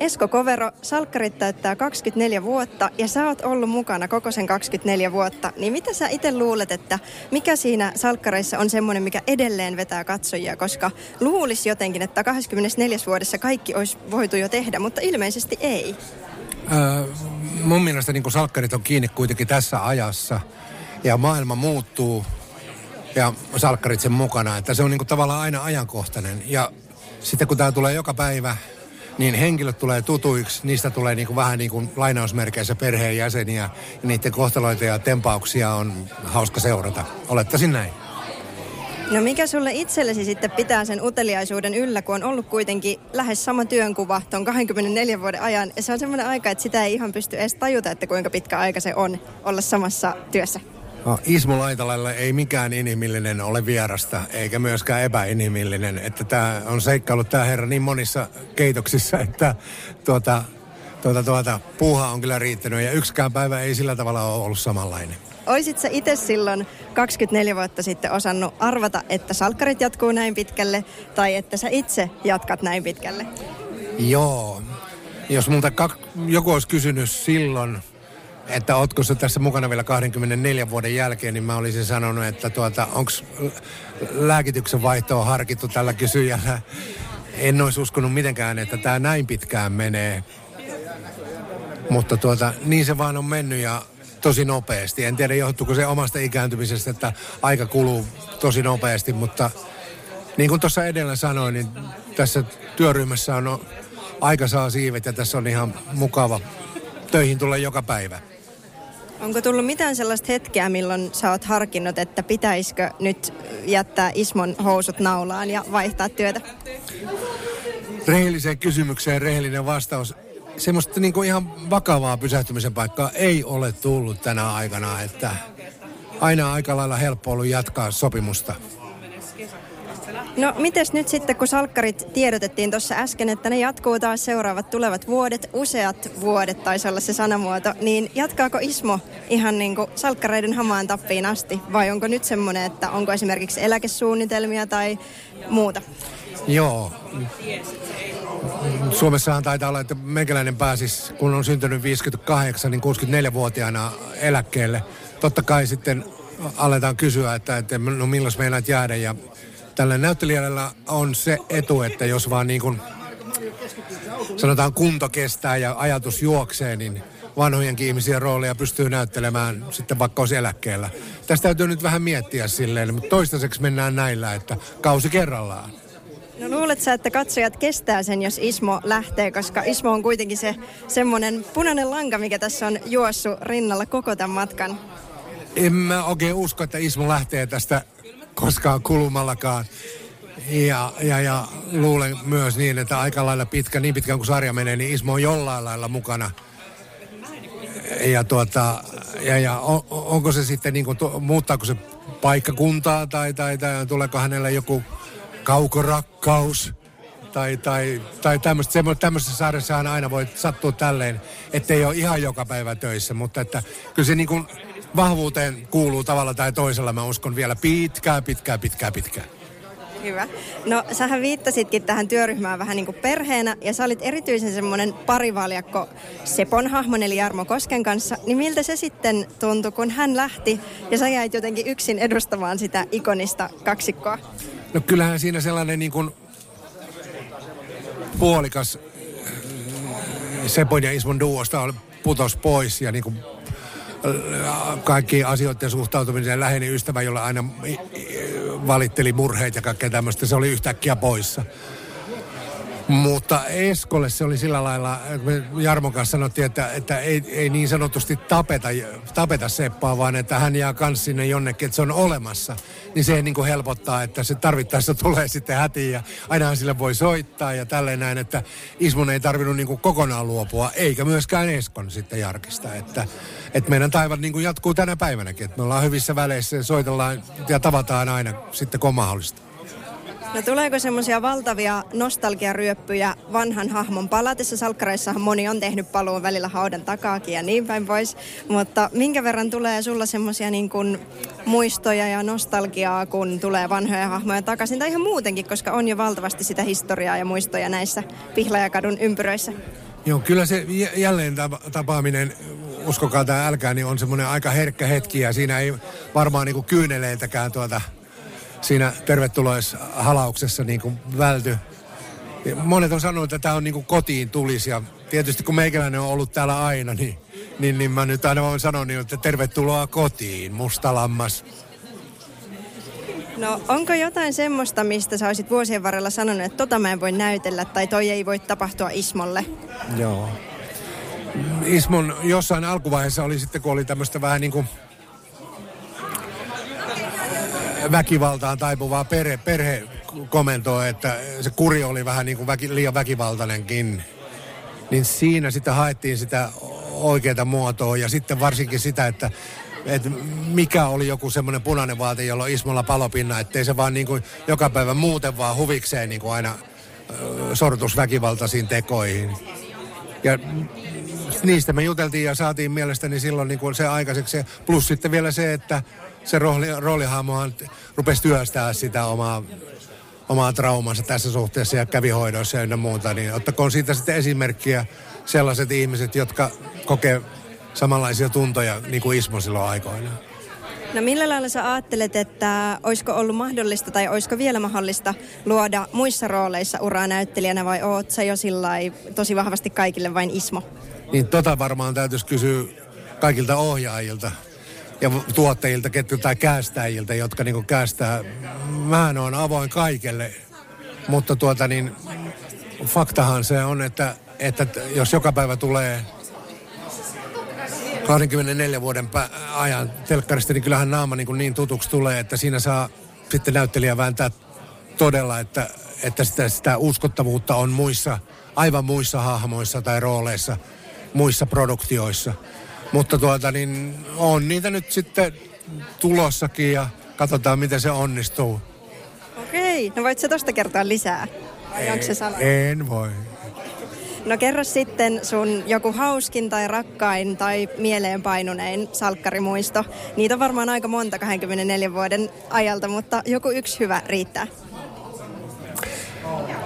Esko Kovero, salkkarit täyttää 24 vuotta ja sä oot ollut mukana koko sen 24 vuotta. Niin mitä sä itse luulet, että mikä siinä salkkareissa on semmoinen, mikä edelleen vetää katsojia? Koska luulisi jotenkin, että 24 vuodessa kaikki olisi voitu jo tehdä, mutta ilmeisesti ei. Öö, mun mielestä niin salkkarit on kiinni kuitenkin tässä ajassa ja maailma muuttuu ja salkkarit sen mukana. Että se on niin tavallaan aina ajankohtainen ja sitten kun tämä tulee joka päivä, niin henkilöt tulee tutuiksi, niistä tulee niin kuin vähän niin kuin lainausmerkeissä perheenjäseniä ja niiden kohtaloita ja tempauksia on hauska seurata. Olettaisin näin. No mikä sulle itsellesi sitten pitää sen uteliaisuuden yllä, kun on ollut kuitenkin lähes sama työnkuva tuon 24 vuoden ajan. Ja se on semmoinen aika, että sitä ei ihan pysty edes tajuta, että kuinka pitkä aika se on olla samassa työssä. No, Ismo Laitalalle ei mikään inhimillinen ole vierasta, eikä myöskään epäinhimillinen. Että tämä on seikkailut tämä herra niin monissa keitoksissa, että tuota, tuota, tuota, puuha on kyllä riittänyt ja yksikään päivä ei sillä tavalla ole ollut samanlainen. Oisit sä itse silloin 24 vuotta sitten osannut arvata, että salkkarit jatkuu näin pitkälle, tai että sä itse jatkat näin pitkälle? Joo. Jos multa kak- joku olisi kysynyt silloin, että ootko se tässä mukana vielä 24 vuoden jälkeen, niin mä olisin sanonut, että tuota, onko lääkityksen vaihtoa harkittu tällä kysyjällä. En olisi uskonut mitenkään, että tämä näin pitkään menee. Mutta tuota, niin se vaan on mennyt ja tosi nopeasti. En tiedä, johtuuko se omasta ikääntymisestä, että aika kuluu tosi nopeasti, mutta niin kuin tuossa edellä sanoin, niin tässä työryhmässä on aika saa siivet ja tässä on ihan mukava töihin tulla joka päivä. Onko tullut mitään sellaista hetkeä, milloin sä oot harkinnut, että pitäisikö nyt jättää Ismon housut naulaan ja vaihtaa työtä? Rehelliseen kysymykseen rehellinen vastaus. Semmoista niin kuin ihan vakavaa pysähtymisen paikkaa ei ole tullut tänä aikana, että aina aika lailla helppo ollut jatkaa sopimusta. No mites nyt sitten, kun salkkarit tiedotettiin tuossa äsken, että ne jatkuu taas seuraavat tulevat vuodet, useat vuodet taisi olla se sanamuoto, niin jatkaako Ismo ihan niin kuin salkkareiden hamaan tappiin asti? Vai onko nyt semmoinen, että onko esimerkiksi eläkesuunnitelmia tai muuta? Joo. Suomessahan taitaa olla, että meikäläinen pääsisi, kun on syntynyt 58, niin 64-vuotiaana eläkkeelle. Totta kai sitten aletaan kysyä, että, että no milloin meinaat jäädä ja tällä näyttelijällä on se etu, että jos vaan niin kuin sanotaan kunto kestää ja ajatus juoksee, niin vanhojenkin ihmisiä rooleja pystyy näyttelemään sitten vaikka olisi eläkkeellä. Tästä täytyy nyt vähän miettiä silleen, mutta toistaiseksi mennään näillä, että kausi kerrallaan. No luulet sä, että katsojat kestää sen, jos Ismo lähtee, koska Ismo on kuitenkin se semmoinen punainen lanka, mikä tässä on juossut rinnalla koko tämän matkan. En mä oikein usko, että Ismo lähtee tästä koskaan kulumallakaan. Ja, ja, ja luulen myös niin, että aika lailla pitkä, niin pitkään kuin sarja menee, niin Ismo on jollain lailla mukana. Ja, tuota, ja, ja on, onko se sitten, niin kuin, muuttaako se paikkakuntaa tai, tai, tai tuleeko hänelle joku kaukorakkaus tai, tai, tai tämmöistä. Tämmöisessä sarjassahan aina voi sattua tälleen, ettei ole ihan joka päivä töissä, mutta että kyllä se niin kuin vahvuuteen kuuluu tavalla tai toisella, mä uskon vielä pitkään, pitkään, pitkään, pitkään. Hyvä. No sähän viittasitkin tähän työryhmään vähän niin kuin perheenä ja sä olit erityisen semmoinen parivaljakko Sepon hahmon eli Jarmo Kosken kanssa. Niin miltä se sitten tuntui, kun hän lähti ja sä jäit jotenkin yksin edustamaan sitä ikonista kaksikkoa? No kyllähän siinä sellainen niin kuin puolikas Sepon ja Ismon duosta putos pois ja niin kuin kaikki asioiden suhtautuminen läheinen ystävä, jolla aina valitteli murheet ja kaikkea tämmöistä, se oli yhtäkkiä poissa. Mutta Eskolle se oli sillä lailla, me Jarmon kanssa sanottiin, että, että ei, ei niin sanotusti tapeta, tapeta Seppaa, vaan että hän jää kans sinne jonnekin, että se on olemassa. Niin se niin kuin helpottaa, että se tarvittaessa tulee sitten hätiin ja aina sille voi soittaa ja tälleen näin, että Ismon ei tarvinnut niin kuin kokonaan luopua, eikä myöskään Eskon sitten Jarkista. Että, että meidän taivat niin kuin jatkuu tänä päivänäkin, että me ollaan hyvissä väleissä ja soitellaan ja tavataan aina sitten kun mahdollista. No tuleeko semmoisia valtavia nostalgiaryöppyjä vanhan hahmon palatessa? Salkkareissahan moni on tehnyt paluun välillä haudan takaakin ja niin päin pois. Mutta minkä verran tulee sulla semmoisia niin muistoja ja nostalgiaa, kun tulee vanhoja hahmoja takaisin? Tai ihan muutenkin, koska on jo valtavasti sitä historiaa ja muistoja näissä Pihlajakadun ympyröissä. Joo, kyllä se jälleen tapaaminen, uskokaa tai älkää, niin on semmoinen aika herkkä hetki ja siinä ei varmaan niin kuin kyyneleiltäkään tuota siinä tervetuloishalauksessa niin kuin välty. Monet on sanonut, että tämä on niin kuin kotiin tulisi ja tietysti kun meikäläinen on ollut täällä aina, niin, niin, niin mä nyt aina voin sanoa niin, että tervetuloa kotiin, mustalammas. No onko jotain semmoista, mistä sä olisit vuosien varrella sanonut, että tota mä en voi näytellä tai toi ei voi tapahtua Ismolle? Joo. Ismon jossain alkuvaiheessa oli sitten, kun oli tämmöistä vähän niin kuin väkivaltaan taipuvaa perhe, perhe kommentoi, että se kuri oli vähän niin kuin väki, liian väkivaltainenkin. Niin siinä sitten haettiin sitä oikeaa muotoa ja sitten varsinkin sitä, että että mikä oli joku semmoinen punainen vaate, jolla on Ismolla palopinna, ettei se vaan niin kuin joka päivä muuten vaan huvikseen niin kuin aina sortus väkivaltaisiin tekoihin. Ja niistä me juteltiin ja saatiin mielestäni silloin niin kuin se aikaiseksi. Plus sitten vielä se, että se rooli, roolihahmohan rupesi työstää sitä omaa, omaa traumansa tässä suhteessa ja kävi hoidoissa ja muuta. Niin ottakoon siitä sitten esimerkkiä sellaiset ihmiset, jotka kokee samanlaisia tuntoja niin kuin Ismo silloin aikoinaan. No millä lailla sä ajattelet, että olisiko ollut mahdollista tai olisiko vielä mahdollista luoda muissa rooleissa uraa näyttelijänä vai oot sä jo sillä tosi vahvasti kaikille vain Ismo? Niin tota varmaan täytyisi kysyä kaikilta ohjaajilta ja tuottajilta ketkä, tai käästäjiltä, jotka niinku käästää. Mä on avoin kaikelle, mutta tuota niin, faktahan se on, että, että jos joka päivä tulee 24 vuoden ajan telkkarista, niin kyllähän naama niin, niin tutuksi tulee, että siinä saa sitten näyttelijä vääntää todella, että, että sitä, sitä uskottavuutta on muissa, aivan muissa hahmoissa tai rooleissa, muissa produktioissa. Mutta tuota niin, on niitä nyt sitten tulossakin ja katsotaan miten se onnistuu. Okei, no voit sä tosta kertoa lisää? Vai onko se En voi. No kerro sitten sun joku hauskin tai rakkain tai mieleenpainunein salkkarimuisto. Niitä on varmaan aika monta 24 vuoden ajalta, mutta joku yksi hyvä riittää.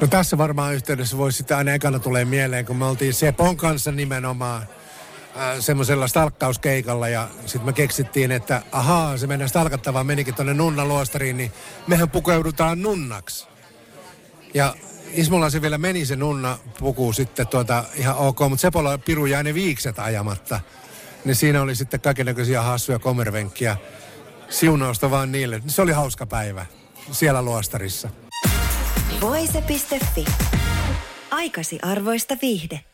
No tässä varmaan yhteydessä voisi sitä aina ekana tulee mieleen, kun me oltiin Sepon kanssa nimenomaan äh, semmoisella stalkkauskeikalla ja sitten me keksittiin, että ahaa, se meidän stalkattava menikin tuonne nunnaluostariin, niin mehän pukeudutaan nunnaksi. Ja Ismolla se vielä meni se nunna puku sitten tuota ihan ok, mutta Sepolla Piru jäi ne viikset ajamatta. Niin siinä oli sitten kaikenlaisia hassuja komervenkkiä. Siunausta vaan niille. Se oli hauska päivä siellä luostarissa. Voise.fi. Aikasi arvoista viihdettä.